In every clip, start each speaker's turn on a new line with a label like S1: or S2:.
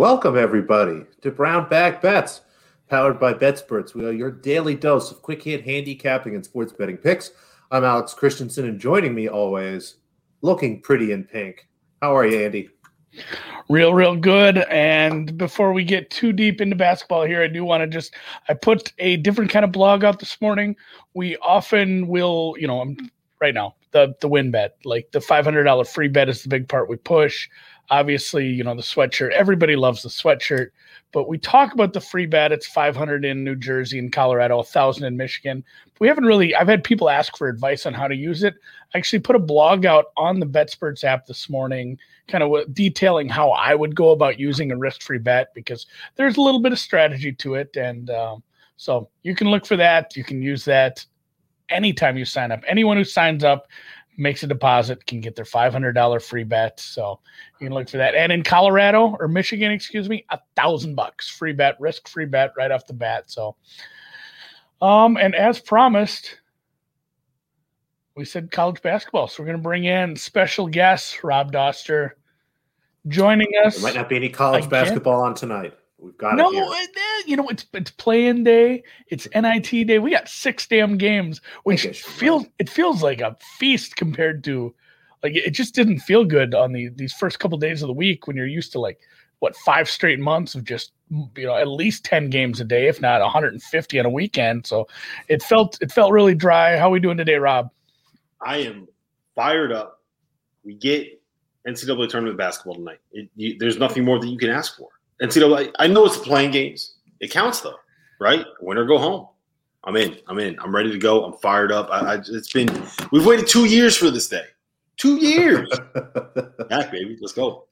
S1: Welcome, everybody, to Brown Bag Bets, powered by BetSperts. We are your daily dose of quick hit handicapping and sports betting picks. I'm Alex Christensen, and joining me always, looking pretty in pink. How are you, Andy?
S2: Real, real good. And before we get too deep into basketball here, I do want to just I put a different kind of blog out this morning. We often will, you know, I'm right now the the win bet, like the five hundred dollar free bet is the big part we push. Obviously, you know the sweatshirt. Everybody loves the sweatshirt, but we talk about the free bet. It's five hundred in New Jersey and Colorado, thousand in Michigan. We haven't really. I've had people ask for advice on how to use it. I actually put a blog out on the BetSperts app this morning, kind of detailing how I would go about using a risk-free bet because there's a little bit of strategy to it, and um, so you can look for that. You can use that anytime you sign up. Anyone who signs up makes a deposit can get their $500 free bet. So you can look for that. And in Colorado or Michigan, excuse me, a thousand bucks free bet, risk free bet right off the bat. So, um, and as promised, we said college basketball. So we're going to bring in special guest Rob Dauster joining us.
S1: There might not be any college again. basketball on tonight. We've got
S2: no, it you know it's it's playing day, it's NIT day. We got six damn games, which feels right. it feels like a feast compared to like it just didn't feel good on the these first couple of days of the week when you're used to like what five straight months of just you know at least 10 games a day if not 150 on a weekend so it felt it felt really dry. How are we doing today rob?
S3: I am fired up. We get ncaa tournament basketball tonight. It, you, there's nothing more that you can ask for NCAA. I know it's playing games. It counts though, right? Win or go home. I'm in. I'm in. I'm ready to go. I'm fired up. I, I it's been we've waited two years for this day. Two years. Back, baby. Let's go.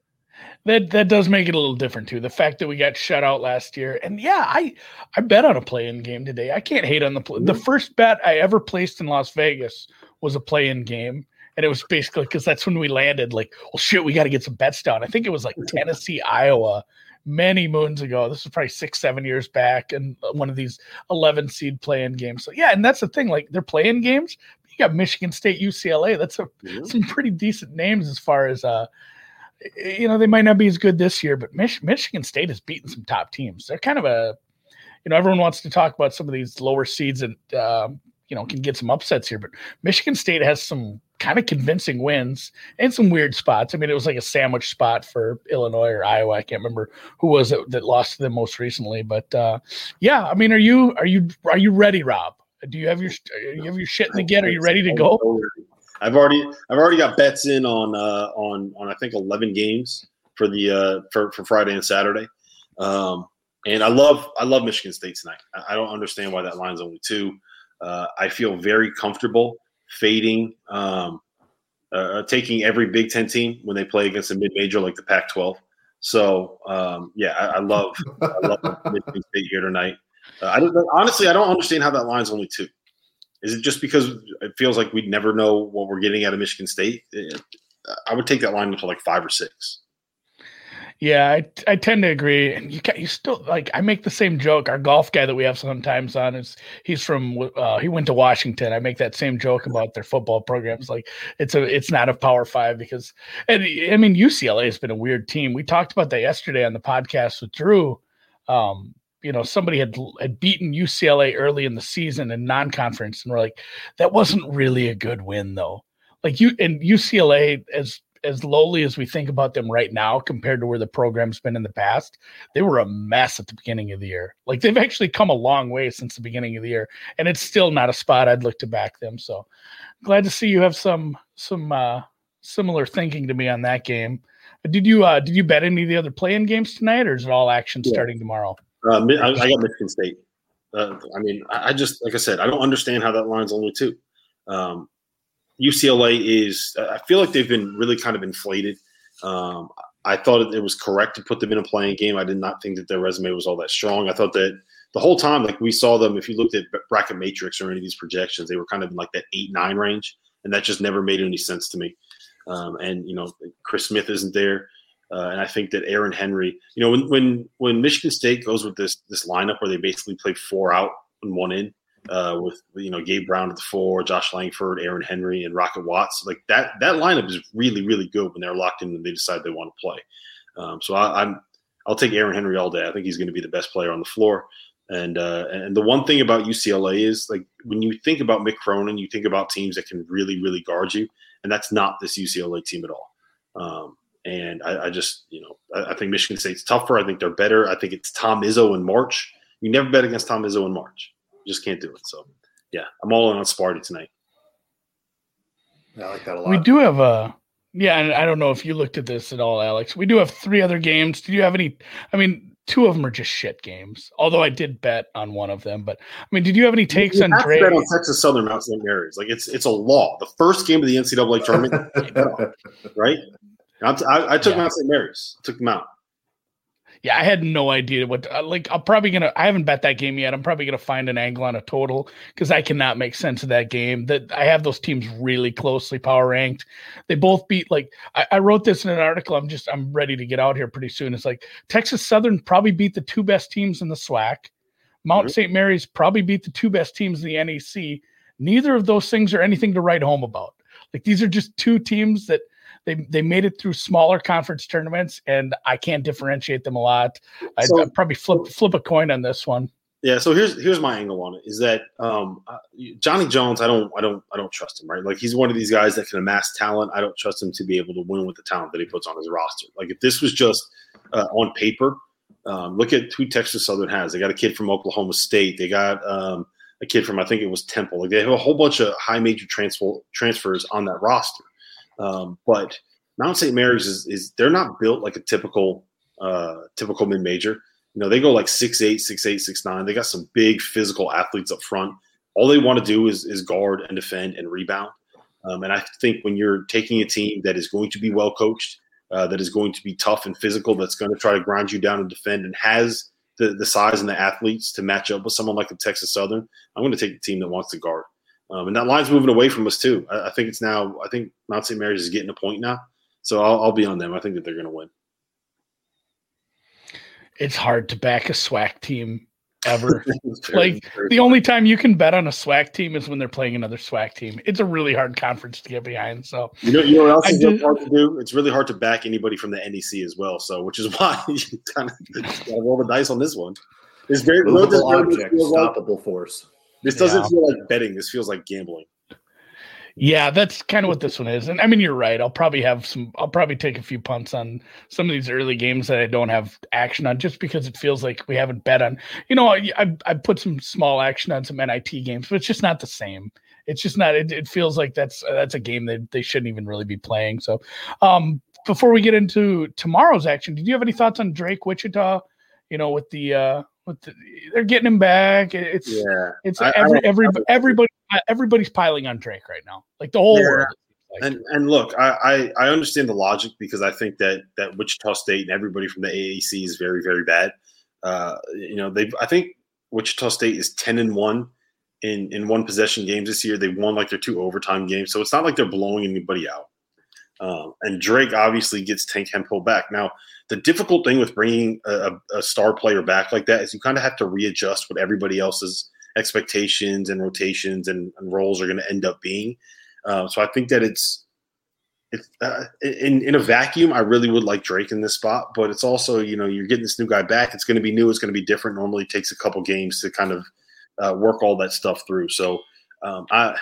S2: That that does make it a little different too. The fact that we got shut out last year, and yeah, I I bet on a play-in game today. I can't hate on the play. The mm-hmm. first bet I ever placed in Las Vegas was a play-in game, and it was basically because that's when we landed. Like, well, shit, we got to get some bets down. I think it was like Tennessee, Iowa, many moons ago. This was probably six, seven years back, and one of these 11 seed playing games. So, yeah, and that's the thing. Like, they're playing games. You got Michigan State, UCLA. That's a, mm-hmm. some pretty decent names as far as, uh, you know, they might not be as good this year, but Mich- Michigan State has beaten some top teams. They're kind of a, you know, everyone wants to talk about some of these lower seeds and, um, you know, can get some upsets here, but Michigan State has some kind of convincing wins and some weird spots. I mean, it was like a sandwich spot for Illinois or Iowa. I can't remember who was it that lost to them most recently, but uh, yeah. I mean, are you are you are you ready, Rob? Do you have your you have your shit in the get? Are you ready to go?
S3: I've already I've already got bets in on uh, on on I think eleven games for the uh, for for Friday and Saturday. Um, and I love I love Michigan State tonight. I, I don't understand why that line's only two. Uh, I feel very comfortable fading, um, uh, uh, taking every Big Ten team when they play against a mid-major like the Pac-12. So um, yeah, I, I, love I love Michigan State here tonight. Uh, I don't honestly I don't understand how that line's only two. Is it just because it feels like we'd never know what we're getting out of Michigan State? I would take that line up to like five or six.
S2: Yeah, I, I tend to agree. And you you still like I make the same joke. Our golf guy that we have sometimes on is he's from uh, he went to Washington. I make that same joke about their football programs. Like it's a it's not a Power Five because and I mean UCLA has been a weird team. We talked about that yesterday on the podcast with Drew. Um, you know, somebody had had beaten UCLA early in the season in non-conference, and we're like, that wasn't really a good win though. Like you and UCLA as as lowly as we think about them right now compared to where the program's been in the past, they were a mess at the beginning of the year. Like they've actually come a long way since the beginning of the year, and it's still not a spot I'd look to back them. So glad to see you have some some uh, similar thinking to me on that game. Did you uh, did you bet any of the other playing games tonight, or is it all action yeah. starting tomorrow?
S3: Uh, I, I, got Michigan State. Uh, I mean, I, I just like I said, I don't understand how that line's only two. Um, UCLA is, I feel like they've been really kind of inflated. Um, I thought it was correct to put them in a playing game. I did not think that their resume was all that strong. I thought that the whole time, like we saw them, if you looked at bracket matrix or any of these projections, they were kind of in like that eight nine range, and that just never made any sense to me. Um, and you know, Chris Smith isn't there, uh, and I think that Aaron Henry, you know, when when when Michigan State goes with this this lineup where they basically play four out and one in, uh, with you know Gabe Brown at the four, Josh Langford, Aaron Henry, and Rocket Watts. Like that that lineup is really really good when they're locked in and they decide they want to play. Um, so I, am I'm, I'll take Aaron Henry all day. I think he's going to be the best player on the floor. And uh, and the one thing about UCLA is like when you think about Mick Cronin, you think about teams that can really really guard you, and that's not this UCLA team at all. Um, and I, I, just you know I, I, think Michigan State's tougher. I think they're better. I think it's Tom Izzo in March. You never bet against Tom Izzo in March. You just can't do it. So yeah, I'm all in on Sparty tonight.
S1: I like that a lot.
S2: We do have a yeah, and I don't know if you looked at this at all, Alex. We do have three other games. Do you have any? I mean, two of them are just shit games. Although I did bet on one of them, but I mean, did you have any takes
S3: you
S2: on Drake? Bet
S3: on Texas Southern Mount St. Mary's. Like it's it's a law. The first game of the NCAA tournament, right? I, I took yeah. Mount St. Mary's. I took them out
S2: yeah, I had no idea what uh, like I'm probably gonna I haven't bet that game yet. I'm probably gonna find an angle on a total because I cannot make sense of that game. That I have those teams really closely power ranked. They both beat like I, I, wrote this in an article. I'm just I'm ready to get out here pretty soon. It's like Texas Southern probably beat the two best teams in the SWAC. Mount mm-hmm. St. Mary's probably beat the two best teams in the NEC. Neither of those things are anything to write home about. Like these are just two teams that they they made it through smaller conference tournaments, and I can't differentiate them a lot. I'd, so, I'd probably flip flip a coin on this one.
S3: Yeah, so here's here's my angle on it is that um, uh, Johnny Jones, I don't I don't I don't trust him, right? Like he's one of these guys that can amass talent. I don't trust him to be able to win with the talent that he puts on his roster. Like if this was just uh, on paper, um, look at who Texas Southern has. They got a kid from Oklahoma State. They got um, a kid from I think it was Temple. Like they have a whole bunch of high major transfer transfers on that roster. Um, but Mount St. Mary's is, is they're not built like a typical uh, typical mid major. You know, they go like six eight, six eight, six nine. They got some big physical athletes up front. All they want to do is is guard and defend and rebound. Um, and I think when you're taking a team that is going to be well coached, uh, that is going to be tough and physical, that's going to try to grind you down and defend, and has the, the size and the athletes to match up with someone like the Texas Southern, I'm going to take the team that wants to guard. Um, and that line's moving away from us too. I, I, think it's now. I think Mount St. Mary's is getting a point now, so I'll, I'll be on them. I think that they're going to win.
S2: It's hard to back a SWAC team ever. like the only time you can bet on a SWAC team is when they're playing another SWAC team. It's a really hard conference to get behind. So
S3: you know, you know what else I is do, hard to do? It's really hard to back anybody from the NEC as well. So which is why you kind of roll the dice on this one. It's very
S1: movable object, stoppable like, force.
S3: This doesn't yeah. feel like betting. This feels like gambling.
S2: Yeah, that's kind of what this one is. And I mean, you're right. I'll probably have some, I'll probably take a few punts on some of these early games that I don't have action on just because it feels like we haven't bet on. You know, I, I put some small action on some NIT games, but it's just not the same. It's just not, it, it feels like that's, that's a game that they shouldn't even really be playing. So, um, before we get into tomorrow's action, did you have any thoughts on Drake Wichita? You know, with the, uh, with the, they're getting him back. It's yeah. It's I, every I every everybody everybody's piling on Drake right now. Like the whole yeah. world.
S3: Like. And and look, I, I, I understand the logic because I think that that Wichita State and everybody from the AAC is very very bad. Uh, you know they I think Wichita State is ten and one in in one possession games this year. They won like their two overtime games, so it's not like they're blowing anybody out. Um, and Drake obviously gets Tank Hemphill back. Now, the difficult thing with bringing a, a star player back like that is you kind of have to readjust what everybody else's expectations and rotations and, and roles are going to end up being. Uh, so I think that it's it's uh, in in a vacuum. I really would like Drake in this spot, but it's also you know you're getting this new guy back. It's going to be new. It's going to be different. Normally, takes a couple games to kind of uh, work all that stuff through. So um, I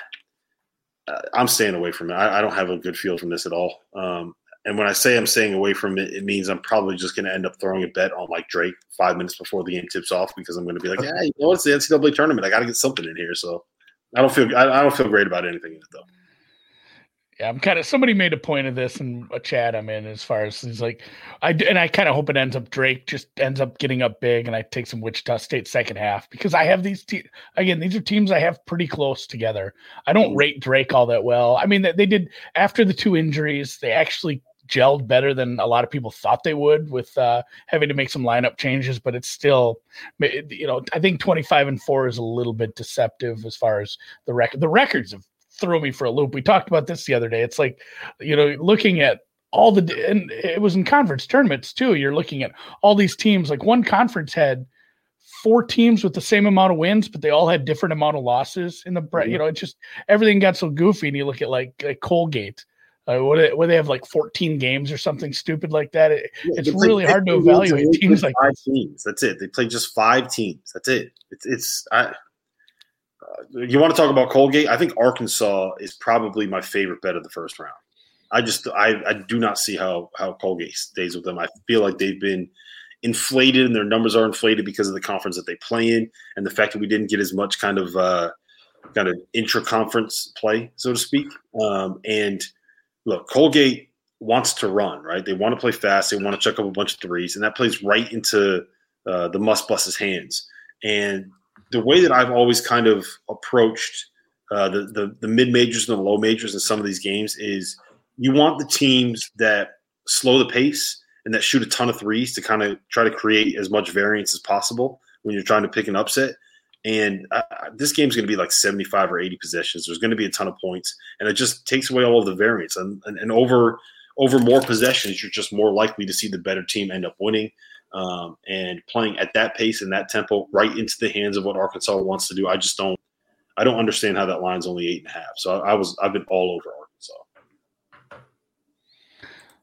S3: I'm staying away from it. I, I, don't have a good feel from this at all. Um, and when I say I'm staying away from it, it means I'm probably just going to end up throwing a bet on like Drake five minutes before the game tips off because I'm going to be like, yeah, you know, it's the NCAA tournament. I got to get something in here. So I don't feel I, I don't feel great about anything in it though
S2: yeah, I'm kind of somebody made a point of this in a chat I'm in as far as he's like, I and I kind of hope it ends up Drake just ends up getting up big and I take some Wichita State second half because I have these te- again these are teams I have pretty close together. I don't mm-hmm. rate Drake all that well. I mean they, they did after the two injuries they actually gelled better than a lot of people thought they would with uh, having to make some lineup changes, but it's still, you know, I think 25 and four is a little bit deceptive as far as the record. The records have throw me for a loop. We talked about this the other day. It's like, you know, looking at all the, and it was in conference tournaments too. You're looking at all these teams. Like one conference had four teams with the same amount of wins, but they all had different amount of losses in the, mm-hmm. you know, it just everything got so goofy. And you look at like like Colgate. Uh, what they, what they have like 14 games or something stupid like that. It, yeah, it's really hard to evaluate teams like
S3: five teams. That's it. They play just five teams. That's it. It's it's. I, you want to talk about Colgate? I think Arkansas is probably my favorite bet of the first round. I just I, I do not see how how Colgate stays with them. I feel like they've been inflated and their numbers are inflated because of the conference that they play in and the fact that we didn't get as much kind of uh, kind of intra conference play, so to speak. Um, and look, Colgate wants to run, right? They want to play fast. They want to chuck up a bunch of threes, and that plays right into uh, the Muss Bus's hands. And the way that I've always kind of approached uh, the, the, the mid majors and the low majors in some of these games is you want the teams that slow the pace and that shoot a ton of threes to kind of try to create as much variance as possible when you're trying to pick an upset. And uh, this game's going to be like 75 or 80 possessions. There's going to be a ton of points, and it just takes away all of the variance. And, and, and over over more possessions, you're just more likely to see the better team end up winning. Um, and playing at that pace and that tempo, right into the hands of what Arkansas wants to do. I just don't, I don't understand how that line's only eight and a half. So I, I was, I've been all over Arkansas.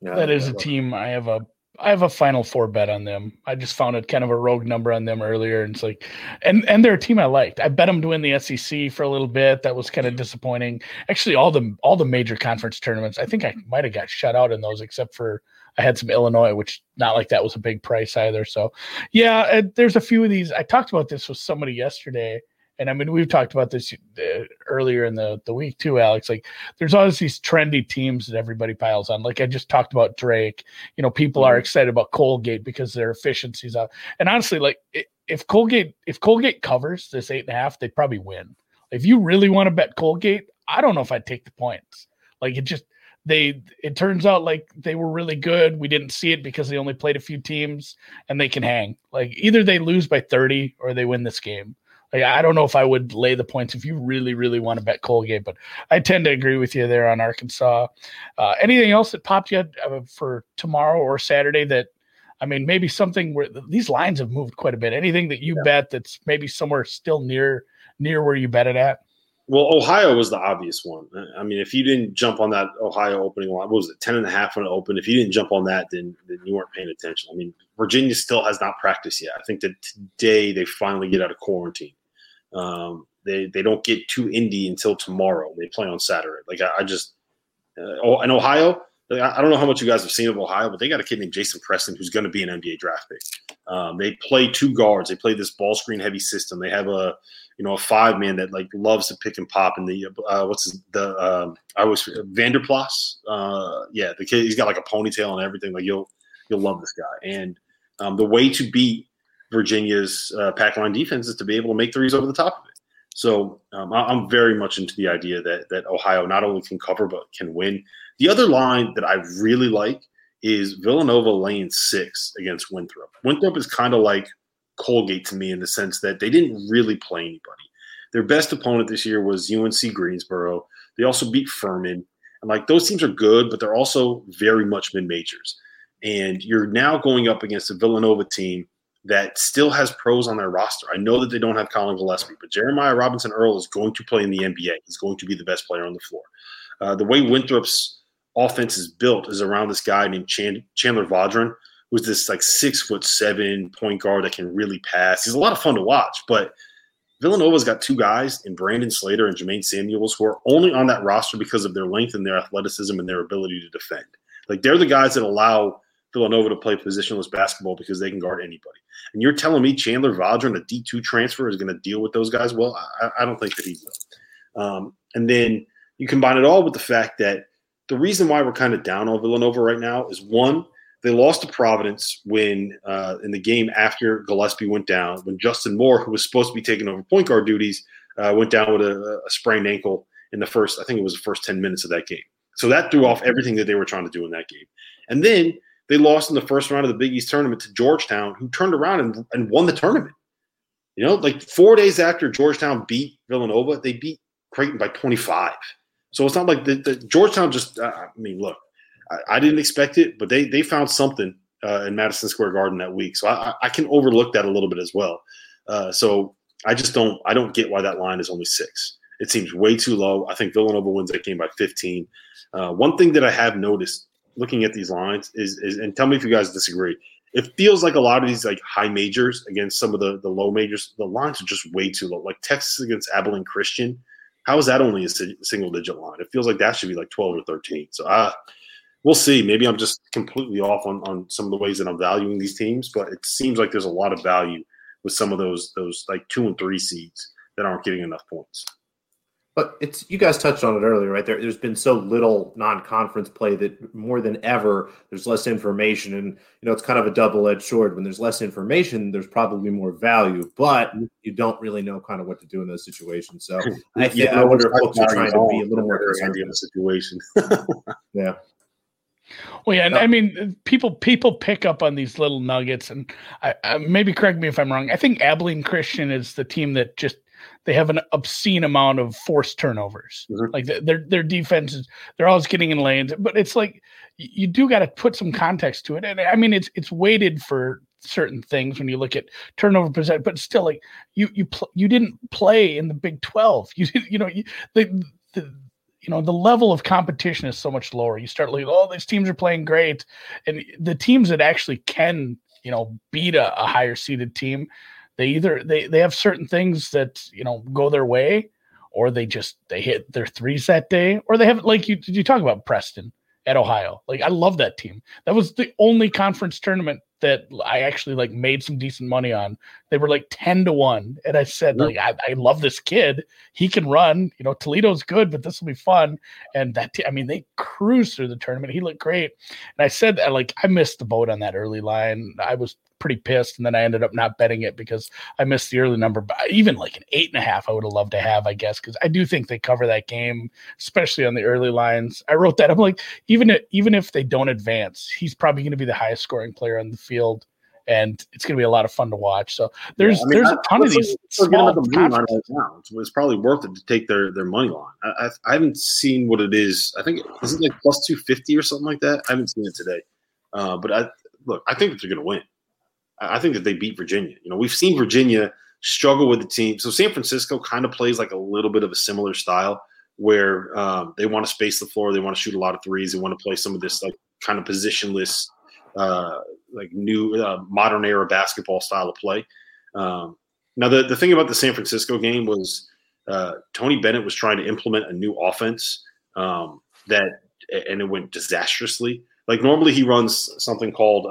S2: Yeah, that is a team I have a I have a final four bet on them. I just found it kind of a rogue number on them earlier, and it's like, and and they're a team I liked. I bet them to win the SEC for a little bit. That was kind of disappointing. Actually, all the all the major conference tournaments, I think I might have got shut out in those, except for I had some Illinois, which not like that was a big price either. So, yeah, there's a few of these. I talked about this with somebody yesterday and I mean we've talked about this uh, earlier in the the week too, Alex. Like there's always these trendy teams that everybody piles on. Like I just talked about Drake. You know, people are mm-hmm. excited about Colgate because their efficiencies out. And honestly, like if Colgate if Colgate covers this eight and a half, they'd probably win. If you really want to bet Colgate, I don't know if I'd take the points. Like it just they it turns out like they were really good. We didn't see it because they only played a few teams and they can hang. Like either they lose by 30 or they win this game. Like, I don't know if I would lay the points if you really, really want to bet Colgate, but I tend to agree with you there on Arkansas. Uh, anything else that popped yet uh, for tomorrow or Saturday that, I mean, maybe something where these lines have moved quite a bit. Anything that you yeah. bet that's maybe somewhere still near near where you bet it at?
S3: Well, Ohio was the obvious one. I mean, if you didn't jump on that Ohio opening line, what was it, 10 and a half when it opened? If you didn't jump on that, then, then you weren't paying attention. I mean, Virginia still has not practiced yet. I think that today they finally get out of quarantine. Um, they they don't get to Indy until tomorrow. They play on Saturday. Like I, I just uh, oh, in Ohio. I don't know how much you guys have seen of Ohio, but they got a kid named Jason Preston who's going to be an NBA draft pick. Um, they play two guards. They play this ball screen heavy system. They have a you know a five man that like loves to pick and pop. And the uh, what's his, the um, I was Vander Plas. Uh, yeah, the kid he's got like a ponytail and everything. Like you'll you'll love this guy. And um, the way to beat Virginia's uh, pack line defense is to be able to make threes over the top of it. So um, I'm very much into the idea that that Ohio not only can cover but can win. The other line that I really like is Villanova laying six against Winthrop. Winthrop is kind of like Colgate to me in the sense that they didn't really play anybody. Their best opponent this year was UNC Greensboro. They also beat Furman. And like those teams are good, but they're also very much mid majors. And you're now going up against a Villanova team that still has pros on their roster. I know that they don't have Colin Gillespie, but Jeremiah Robinson Earl is going to play in the NBA. He's going to be the best player on the floor. Uh, the way Winthrop's offense is built is around this guy named Chandler Vaudrin, who's this like six foot seven point guard that can really pass. He's a lot of fun to watch, but Villanova's got two guys in Brandon Slater and Jermaine Samuels who are only on that roster because of their length and their athleticism and their ability to defend. Like they're the guys that allow Villanova to play positionless basketball because they can guard anybody. And you're telling me Chandler Vaudrin, a D2 transfer, is going to deal with those guys? Well, I, I don't think that he will. Um, and then you combine it all with the fact that the reason why we're kind of down on Villanova right now is one, they lost to Providence when uh, in the game after Gillespie went down, when Justin Moore, who was supposed to be taking over point guard duties, uh, went down with a, a sprained ankle in the first, I think it was the first 10 minutes of that game. So that threw off everything that they were trying to do in that game. And then they lost in the first round of the Big East tournament to Georgetown, who turned around and, and won the tournament. You know, like four days after Georgetown beat Villanova, they beat Creighton by 25. So it's not like the, the Georgetown just, uh, I mean, look, I, I, didn't expect it, but they, they found something uh, in Madison Square Garden that week. So I, I can overlook that a little bit as well. Uh, so I just don't, I don't get why that line is only six. It seems way too low. I think Villanova wins that game by 15. Uh, one thing that I have noticed looking at these lines is, is, and tell me if you guys disagree. It feels like a lot of these like high majors against some of the the low majors, the lines are just way too low. Like Texas against Abilene Christian, how is that only a single digit line? It feels like that should be like 12 or 13. So uh, we'll see. Maybe I'm just completely off on, on some of the ways that I'm valuing these teams, but it seems like there's a lot of value with some of those those like two and three seeds that aren't getting enough points.
S1: But it's you guys touched on it earlier, right? There, there's been so little non-conference play that more than ever, there's less information, and you know it's kind of a double-edged sword. When there's less information, there's probably more value, but you don't really know kind of what to do in those situations. So I think yeah, I wonder if folks are trying to be a little more
S3: the situation.
S1: yeah.
S2: Well, yeah, and I mean, people people pick up on these little nuggets, and I, I, maybe correct me if I'm wrong. I think Abilene Christian is the team that just they have an obscene amount of forced turnovers. Mm-hmm. Like their their defenses, they're always getting in lanes, but it's like you do got to put some context to it. And I mean, it's it's weighted for certain things when you look at turnover percent, but still, like you you pl- you didn't play in the Big Twelve. You you know you, the the you know the level of competition is so much lower. You start looking, oh, these teams are playing great, and the teams that actually can you know beat a, a higher seeded team, they either they they have certain things that you know go their way, or they just they hit their threes that day, or they have like you did you talk about Preston at Ohio. Like I love that team. That was the only conference tournament that I actually like made some decent money on. They were like 10 to 1. And I said, like, I, I love this kid. He can run. You know, Toledo's good, but this will be fun. And that, t- I mean, they cruised through the tournament. He looked great. And I said, like, I missed the boat on that early line. I was pretty pissed. And then I ended up not betting it because I missed the early number. But even like an eight and a half, I would have loved to have, I guess, because I do think they cover that game, especially on the early lines. I wrote that. I'm like, even if, even if they don't advance, he's probably going to be the highest scoring player on the field and it's going to be a lot of fun to watch. So there's yeah, I mean, there's a ton of these small the line right
S3: now. It's probably worth it to take their their money line. I, I, I, haven't seen what it is. I think is it like plus two fifty or something like that. I haven't seen it today. Uh, but I look, I think they're going to win. I think that they beat Virginia. You know, we've seen Virginia struggle with the team. So San Francisco kind of plays like a little bit of a similar style where um, they want to space the floor, they want to shoot a lot of threes, they want to play some of this like kind of positionless, uh, like new uh, modern era basketball style of play. Um, now the the thing about the San Francisco game was uh, Tony Bennett was trying to implement a new offense um, that and it went disastrously. Like normally he runs something called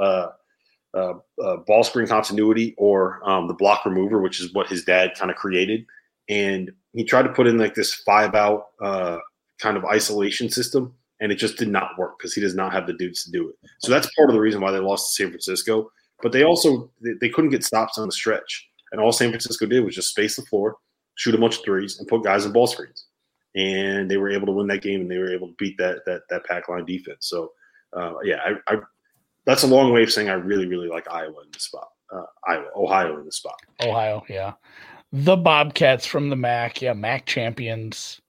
S3: uh, uh, ball screen continuity or um, the blocker mover, which is what his dad kind of created. And he tried to put in like this five out uh, kind of isolation system, and it just did not work because he does not have the dudes to do it. So that's part of the reason why they lost to San Francisco. But they also they, they couldn't get stops on the stretch, and all San Francisco did was just space the floor, shoot a bunch of threes, and put guys in ball screens. And they were able to win that game, and they were able to beat that that that pack line defense. So uh, yeah, I, I that's a long way of saying I really, really like Iowa in the spot. Uh, Iowa, Ohio in the spot.
S2: Ohio, yeah. The Bobcats from the MAC, yeah, MAC champions.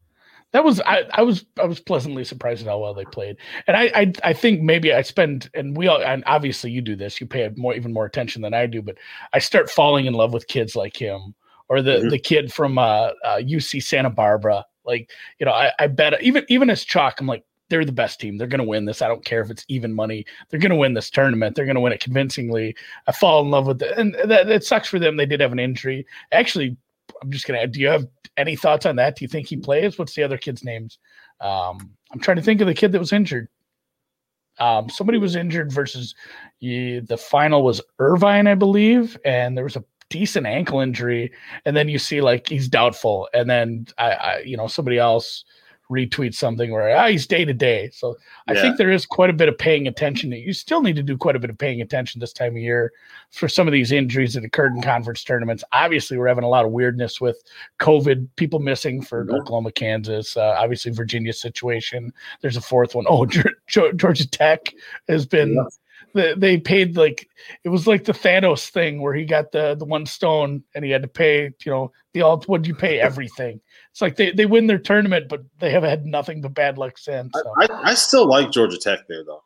S2: That was I, I was I was pleasantly surprised at how well they played, and I, I I think maybe I spend and we all and obviously you do this you pay more even more attention than I do, but I start falling in love with kids like him or the mm-hmm. the kid from uh, uh, UC Santa Barbara. Like you know I, I bet even even as chalk I'm like they're the best team. They're going to win this. I don't care if it's even money. They're going to win this tournament. They're going to win it convincingly. I fall in love with it, and that it sucks for them. They did have an injury. Actually, I'm just going to. Do you have any thoughts on that? Do you think he plays? What's the other kid's names? Um, I'm trying to think of the kid that was injured. Um, somebody was injured versus the final was Irvine, I believe, and there was a decent ankle injury, and then you see like he's doubtful, and then I, I you know somebody else retweet something where ah, he's day to day. So I think there is quite a bit of paying attention. That you still need to do quite a bit of paying attention this time of year for some of these injuries that occurred in conference tournaments. Obviously, we're having a lot of weirdness with COVID, people missing for mm-hmm. Oklahoma, Kansas. Uh, obviously, Virginia situation. There's a fourth one. Oh, Georgia Tech has been. They paid like it was like the Thanos thing where he got the the one stone and he had to pay you know the all what you pay everything it's like they, they win their tournament, but they have had nothing but bad luck since.
S3: So. I, I, still like Georgia Tech there, though.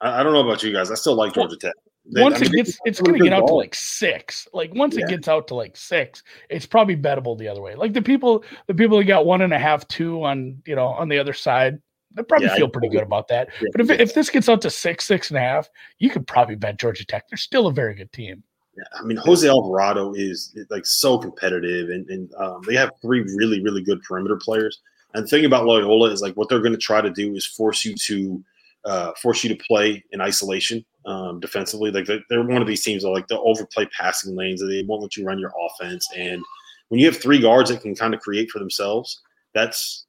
S3: I, I, don't know about you guys. I still like Georgia Tech. They-
S2: once
S3: I mean,
S2: it gets, it's going to get out to like six. Like once
S3: Yeah.
S2: it gets out to like six, it's probably bettable the other way. Like the people, the people that got one and a half, two on you know on the other side, they probably
S3: Yeah,
S2: feel pretty good about that.
S3: Yeah.
S2: But if if this gets out to six, six and a half, you could probably bet Georgia Tech. They're still a very good team.
S3: Yeah, I mean, Jose Alvarado is like so competitive, and, and um, they have three really, really good perimeter players. And the thing about Loyola is like what they're going to try to do is force you to uh, force you to play in isolation um, defensively. Like they're, they're one of these teams that like they'll overplay passing lanes, and they won't let you run your offense. And when you have three guards that can kind of create for themselves, that's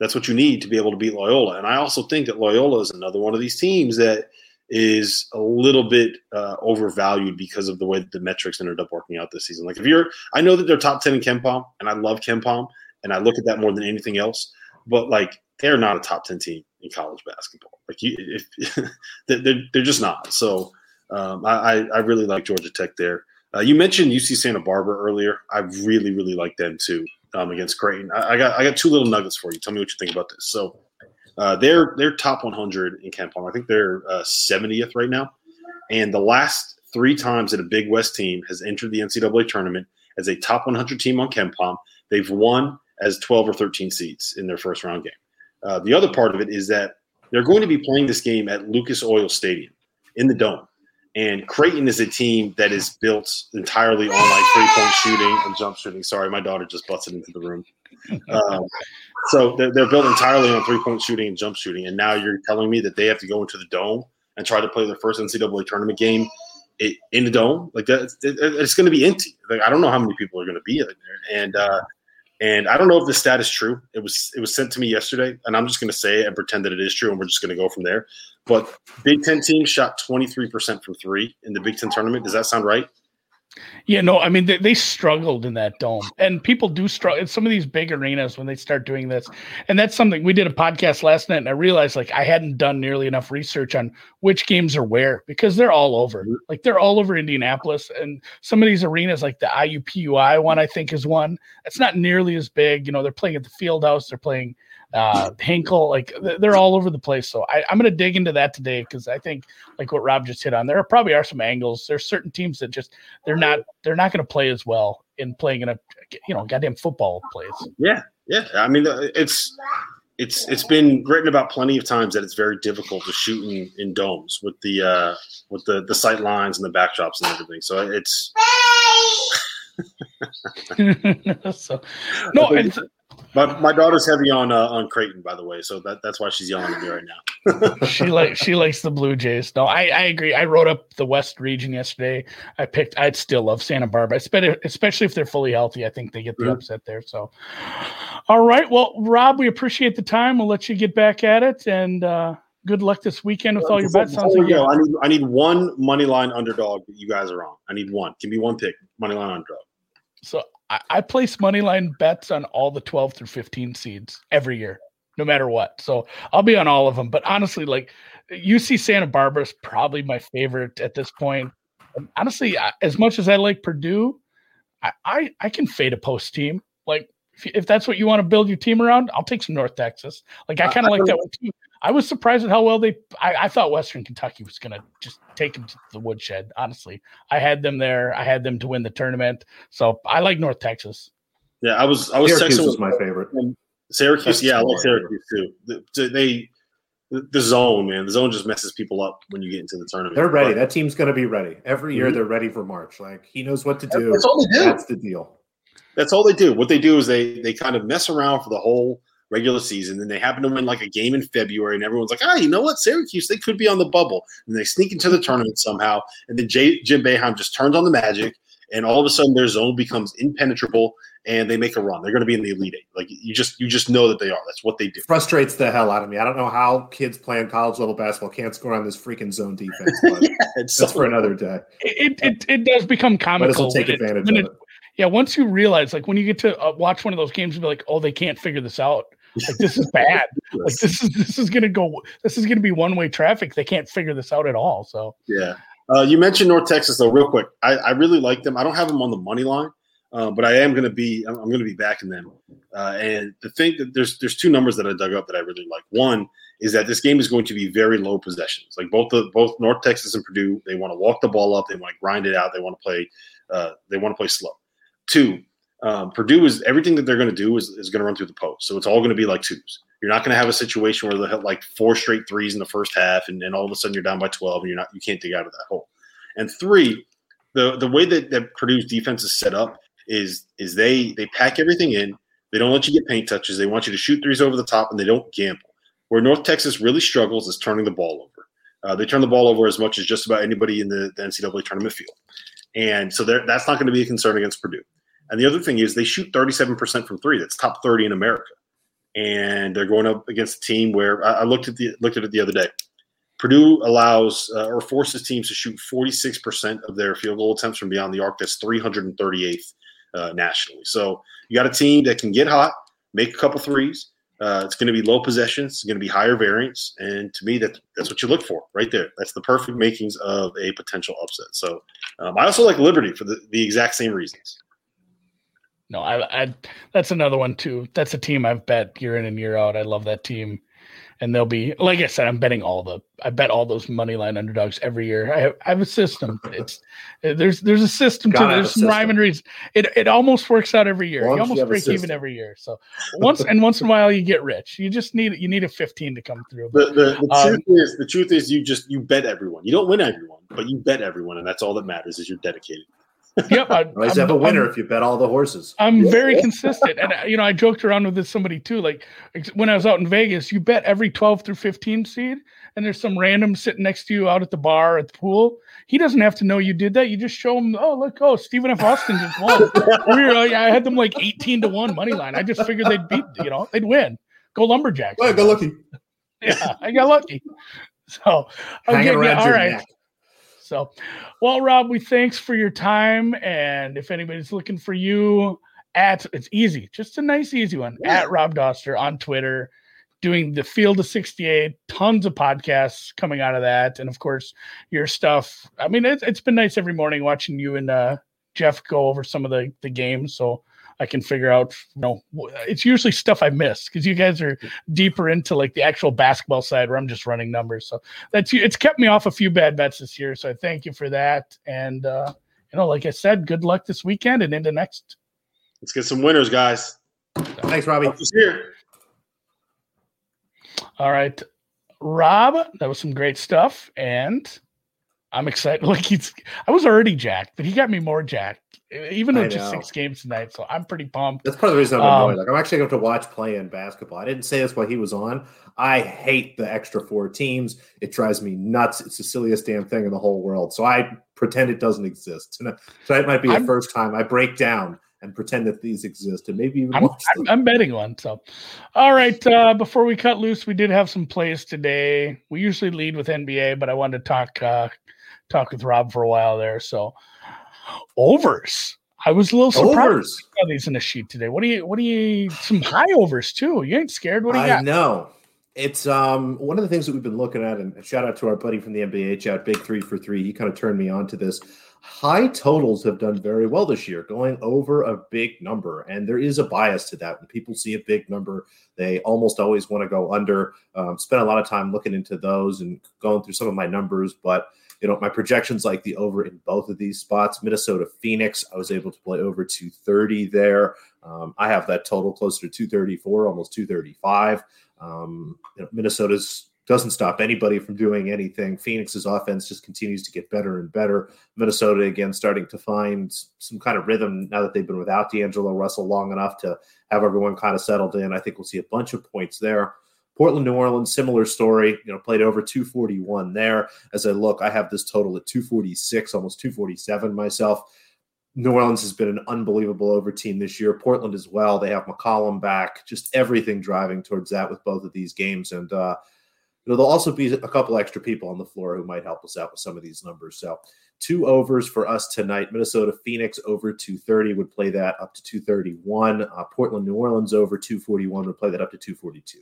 S3: that's what you need to be able to beat Loyola. And I also think that Loyola is another one of these teams that is a little bit uh, overvalued because of the way the metrics ended up working out this season. Like if you're, I know that they're top ten in KenPom, and I love KenPom, and I look at that more than anything else. But like they're not a top ten team in college basketball. Like you, if they're they're just not. So um, I I really like Georgia Tech there. Uh, you mentioned UC Santa Barbara earlier. I really really like them too um, against Creighton. I, I got I got two little nuggets for you. Tell me what you think about this. So. Uh, they're they're top 100 in KenPom. I think they're uh, 70th right now. And the last three times that a Big West team has entered the NCAA tournament as a top 100 team on KenPom, they've won as 12 or 13 seeds in their first round game. Uh, the other part of it is that they're going to be playing this game at Lucas Oil Stadium in the dome. And Creighton is a team that is built entirely on like three point shooting and jump shooting. Sorry, my daughter just busted into the room. Um, so they're, they're built entirely on three point shooting and jump shooting. And now you're telling me that they have to go into the dome and try to play their first NCAA tournament game in the dome? Like that, it- it's going to be empty. Like I don't know how many people are going to be in there. And uh, and I don't know if this stat is true. It was it was sent to me yesterday, and I'm just going to say it and pretend that it is true, and we're just going to go from there. But Big Ten teams shot 23 percent from three in the Big Ten tournament. Does that sound right?
S2: Yeah, no, I mean they, they struggled in that dome, and people do struggle in some of these big arenas when they start doing this, and that's something we did a podcast last night, and I realized like I hadn't done nearly enough research on which games are where because they're all over, mm-hmm. like they're all over Indianapolis, and some of these arenas like the IUPUI one I think is one that's not nearly as big. You know, they're playing at the Field House, they're playing uh Hinkle, like they're all over the place. So I, I'm gonna dig into that today because I think like what Rob just hit on, there probably are some angles. There's certain teams that just they're not they're not going to play as well in playing in a you know goddamn football place.
S3: Yeah, yeah. I mean, uh, it's it's it's been written about plenty of times that it's very difficult to shoot in, in domes with the uh, with the the sight lines and the backdrops and everything. So it's
S2: so no, it's,
S3: my, my daughter's heavy on uh, on Creighton, by the way. So that that's why she's yelling at me right now.
S2: she like she likes the Blue Jays. No, I I agree. I wrote up the West region yesterday. I picked. I'd still love Santa Barbara, especially if they're fully healthy. I think they get the
S3: Mhm.
S2: upset there. So, all right. Well, Rob, we appreciate the time. We'll let you get back at it, and uh, good luck this weekend with all your bets. Sounds like
S3: go. I need I need one money line underdog that you guys are on. I need one. Give me one pick, money line underdog.
S2: So I, I place money line bets on all the 12 through 15 seeds every year, no matter what. So I'll be on all of them. But honestly, like UC Santa Barbara is probably my favorite at this point. Honestly, as much as I like Purdue, I, I, I can fade a post team. Like if, if that's what you want to build your team around, I'll take some North Texas. Like I
S3: I-
S2: kind
S3: I
S2: of like that one too. I was surprised at how well they. I, I thought Western Kentucky was going to just take them to the woodshed. Honestly, I had them there. I had them to win the tournament. So I like North Texas.
S3: Yeah, I was I was
S1: Syracuse
S3: texting
S1: was my favorite.
S3: Syracuse.
S1: That's
S3: Yeah, I like. Syracuse too. The- they the, the zone, man, the zone just messes people up when you get into the tournament.
S1: They're ready.
S3: But
S1: That team's going to be ready. Every year
S3: Mhm.
S1: they're ready for March. Like he knows what to do.
S3: That's all they do.
S1: That's the deal.
S3: That's all they do. What they do is they they kind of mess around for the whole regular season. Then they happen to win like a game in February, and everyone's like, ah, you know what, Syracuse, they could be on the bubble, and they sneak into the tournament somehow. And then J- Jim Boeheim just turns on the magic, and all of a sudden their zone becomes impenetrable, and they make a run. They're going to be in the elite eight. Like you just you just know that they are. That's what they do.
S1: Frustrates the hell out of me. I don't know how kids playing college level basketball can't score on this freaking zone defense. But
S3: It's
S1: that's
S3: so-
S1: for another day.
S2: It it, it, it does become
S1: Might
S2: comical.
S1: as well take
S2: when it-
S1: advantage
S2: when
S1: of
S2: it-
S1: it.
S2: Yeah, once you realize, like when you get to uh, watch one of those games and be like, "Oh, they can't figure this out. Like this is bad. like this is this is gonna go. This is gonna be one way traffic. They can't figure this out at all." So
S3: Yeah. Uh, you mentioned North Texas though, real quick. I, I really like them. I don't have them on the money line, uh, but I am going to be. I'm, I'm going to be backing them. Uh, and the thing that there's there's two numbers that I dug up that I really like. One is that this game is going to be very low possessions. Like both the both North Texas and Purdue, they want to walk the ball up, they want to grind it out, they want to play, uh, they want to play slow. Two, um, Purdue is everything that they're going to do is, is going to run through the post, so it's all going to be like twos. You're not going to have a situation where they have like four straight threes in the first half, and, and all of a sudden you're down by 12 and you're not you can't dig out of that hole. And three, the the way that, that Purdue's defense is set up is is they they pack everything in. They don't let you get paint touches. They want you to shoot threes over the top, and they don't gamble. Where North Texas really struggles is turning the ball over. Uh, they turn the ball over as much as just about anybody in the, the NCAA tournament field, and so that's not going to be a concern against Purdue. And the other thing is they shoot 37% from three. That's top 30 in America, and they're going up against a team where I, I looked at the looked at it the other day. Purdue allows uh, or forces teams to shoot 46% of their field goal attempts from beyond the arc. That's 338th uh, nationally. So you got a team that can get hot, make a couple threes. Uh, it's going to be low possessions. It's going to be higher variance, and to me, that that's what you look for right there. That's the perfect makings of a potential upset. So um, I also like Liberty for the, the exact same reasons.
S2: No, I, I that's another one too. That's a team I've bet year in and year out. I love that team and they'll be like I said, I'm betting all the I bet all those money line underdogs every year. I have, I have a system. It's there's there's a system to there's some rhyme and reason. It it almost works out every year. Once you almost you break even every year. So once and once in a while you get rich. You just need you need a 15 to come through.
S3: The, the, the um, truth is the truth is you just you bet everyone. You don't win everyone, but you bet everyone, and that's all that matters is you're dedicated
S2: yep, I
S1: always have a winner I'm, if you bet all the horses.
S2: I'm very consistent, and uh, you know I joked around with this somebody too. Like when I was out in Vegas, you bet every 12 through 15 seed, and there's some random sitting next to you out at the bar at the pool. He doesn't have to know you did that. You just show him, oh look, oh Stephen F. Austin just won. we were, like, I had them like 18 to one money line. I just figured they'd beat, you know, they'd win. Go Lumberjacks.
S1: Well, go lucky.
S2: Yeah, I got lucky. So okay, yeah, all right. Neck. So, well, Rob, we thanks for your time. And if anybody's looking for you at, it's easy, just a nice, easy one yeah. at Rob Dauster on Twitter, doing the Field of 68, tons of podcasts coming out of that. And of course, your stuff. I mean, it, it's been nice every morning watching you and uh, Jeff go over some of the, the games. So, I can figure out, you know, it's usually stuff I miss because you guys are deeper into like the actual basketball side where I'm just running numbers. So that's it's kept me off a few bad bets this year. So I thank you for that. And uh, you know, like I said, good luck this weekend and into next.
S3: Let's get some winners, guys.
S1: Thanks, Robbie.
S3: Here.
S2: All right, Rob, that was some great stuff, and I'm excited. Like he's, I was already jacked, but he got me more jacked even though just six games tonight. So I'm pretty pumped.
S1: That's part of the reason I'm annoyed. Um, like I'm actually going to watch play in basketball. I didn't say this while he was on. I hate the extra four teams. It drives me nuts. It's the silliest damn thing in the whole world. So I pretend it doesn't exist. Tonight, tonight might be the I'm, first time I break down and pretend that these exist and maybe even
S2: I'm, I'm, I'm, betting one. So, all right. Uh, before we cut loose, we did have some plays today. We usually lead with NBA, but I wanted to talk uh, talk with Rob for a while there. So overs. I was a little surprised overs. these in the sheet today. What do you? What do you? Some high overs too. You ain't scared. What do you I got?
S1: know. It's um one of the things that we've been looking at, and shout out to our buddy from the NBA chat, Big Three for Three. He kind of turned me on to this. High totals have done very well this year, going over a big number, and there is a bias to that. When people see a big number, they almost always want to go under. Um, spend a lot of time looking into those and going through some of my numbers, but you know, my projections like the over in both of these spots. Minnesota Phoenix, I was able to play over 230 there. Um, I have that total closer to 234, almost 235. Um, you know, Minnesota's doesn't stop anybody from doing anything. Phoenix's offense just continues to get better and better. Minnesota again starting to find some kind of rhythm now that they've been without D'Angelo Russell long enough to have everyone kind of settled in. I think we'll see a bunch of points there. Portland, New Orleans, similar story. You know, played over 241 there. As I look, I have this total at 246, almost 247 myself. New Orleans has been an unbelievable over team this year. Portland as well. They have McCollum back. Just everything driving towards that with both of these games. And uh, you know, there'll also be a couple extra people on the floor who might help us out with some of these numbers. So two overs for us tonight. Minnesota Phoenix over 230 would play that up to 231. Uh, Portland New Orleans over 241 would play that up to 242.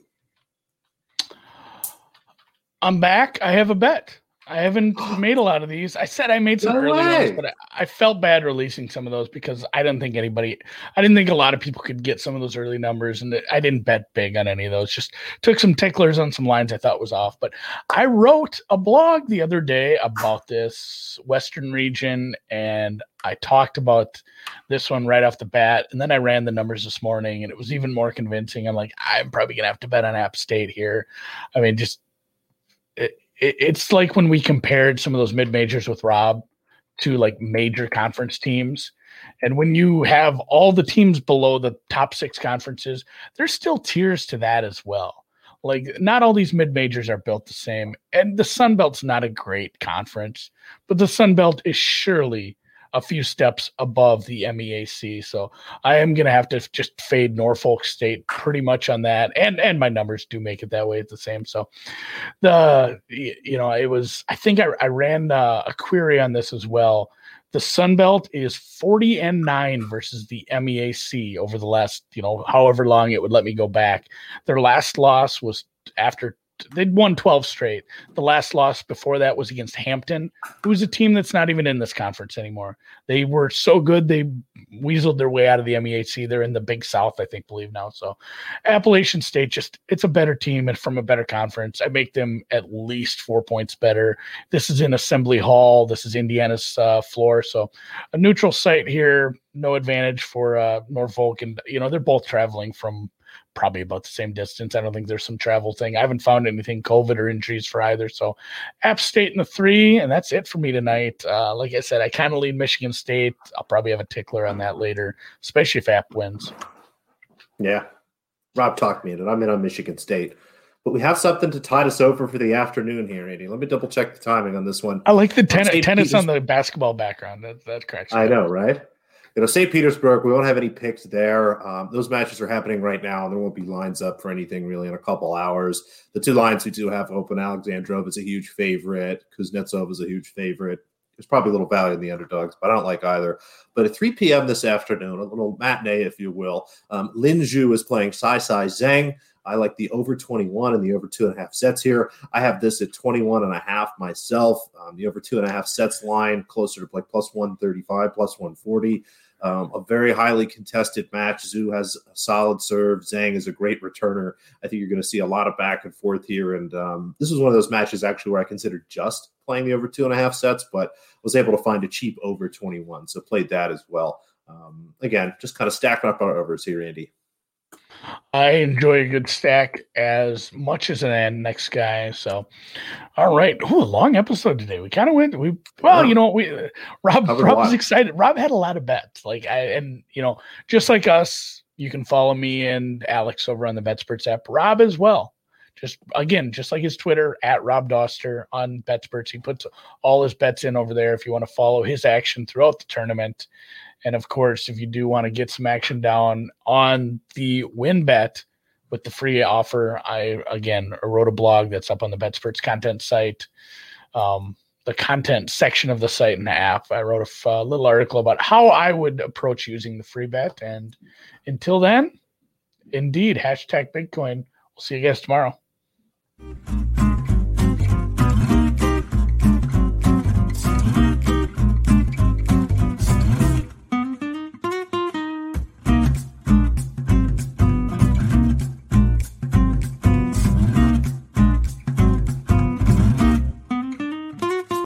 S2: I'm back. I have a bet. I haven't made a lot of these. I said I made some
S1: No
S2: early ones, but I, I felt bad releasing some of those because I didn't think anybody, I didn't think a lot of people could get some of those early numbers, and I didn't bet big on any of those. Just took some ticklers on some lines I thought was off. But I wrote a blog the other day about this Western region, and I talked about this one right off the bat, and then I ran the numbers this morning, and it was even more convincing. I'm like, I'm probably gonna have to bet on App State here. I mean, just it, it, it's like when we compared some of those mid majors with Rob to like major conference teams. And when you have all the teams below the top six conferences, there's still tiers to that as well. Like not all these mid majors are built the same. And the Sun Belt's not a great conference, but the Sun Belt is surely a few steps above the MEAC. So I am going to have to just fade Norfolk State pretty much on that. And and my numbers do make it that way at the same. So the you know it was I think I, I ran uh, a query on this as well. The Sun Belt is 40 and 9 versus the MEAC over the last, you know, however long it would let me go back. Their last loss was after they'd won 12 straight. The last loss before that was against Hampton, who was a team that's not even in this conference anymore. They were so good they weaseled their way out of the MEAC. They're in the Big South, I think, believe now. So Appalachian State just it's a better team and from a better conference. I make them at least four points better. This is in Assembly Hall. This is Indiana's uh, floor, so a neutral site here. No advantage for uh, Norfolk, and you know they're both traveling from probably about the same distance. I don't think there's some travel thing. I haven't found anything COVID or injuries for either. So App State in the three, and that's it for me tonight. Uh, like I said, I kind of lean Michigan State. I'll probably have a tickler on that later, especially if App wins.
S1: Yeah. Rob talked me into it. I'm in on Michigan State. But we have something to tide us over for the afternoon here, Andy. Let me double check the timing on this one.
S2: I like the ten- tennis on the basketball background. That that cracks. me
S1: I know, right? You know, St. Petersburg, we won't have any picks there. Um, those matches are happening right now. There won't be lines up for anything really in a couple hours. The two lines we do have open Alexandrov is a huge favorite. Kuznetsov is a huge favorite. There's probably a little value in the underdogs, but I don't like either. But at 3 p.m. this afternoon, a little matinee, if you will, um, Lin Zhu is playing Sai Sai Zhang. I like the over 21 and the over two and a half sets here. I have this at 21 and a half myself. Um, the over two and a half sets line closer to like plus 135, plus 140. Um, a very highly contested match. Zhu has a solid serve. Zhang is a great returner. I think you're going to see a lot of back and forth here. And um, this was one of those matches actually where I considered just playing the over two and a half sets, but was able to find a cheap over 21. So played that as well. Um, again, just kind of stacking up our overs here, Andy.
S2: I enjoy a good stack as much as an next guy. So, all right. Ooh, a long episode today. We kind of went. We well, you know, we uh, Rob Rob
S1: lot.
S2: was excited. Rob had a lot of bets. Like I and you know, just like us, you can follow me and Alex over on the BetSperts app. Rob as well. Just again, just like his Twitter at Rob Dauster on BetSperts. He puts all his bets in over there if you want to follow his action throughout the tournament. And of course, if you do want to get some action down on the win bet with the free offer, I again wrote a blog that's up on the BetSperts content site, um, the content section of the site and the app. I wrote a f- little article about how I would approach using the free bet. And until then, indeed, hashtag Bitcoin. We'll see you guys tomorrow.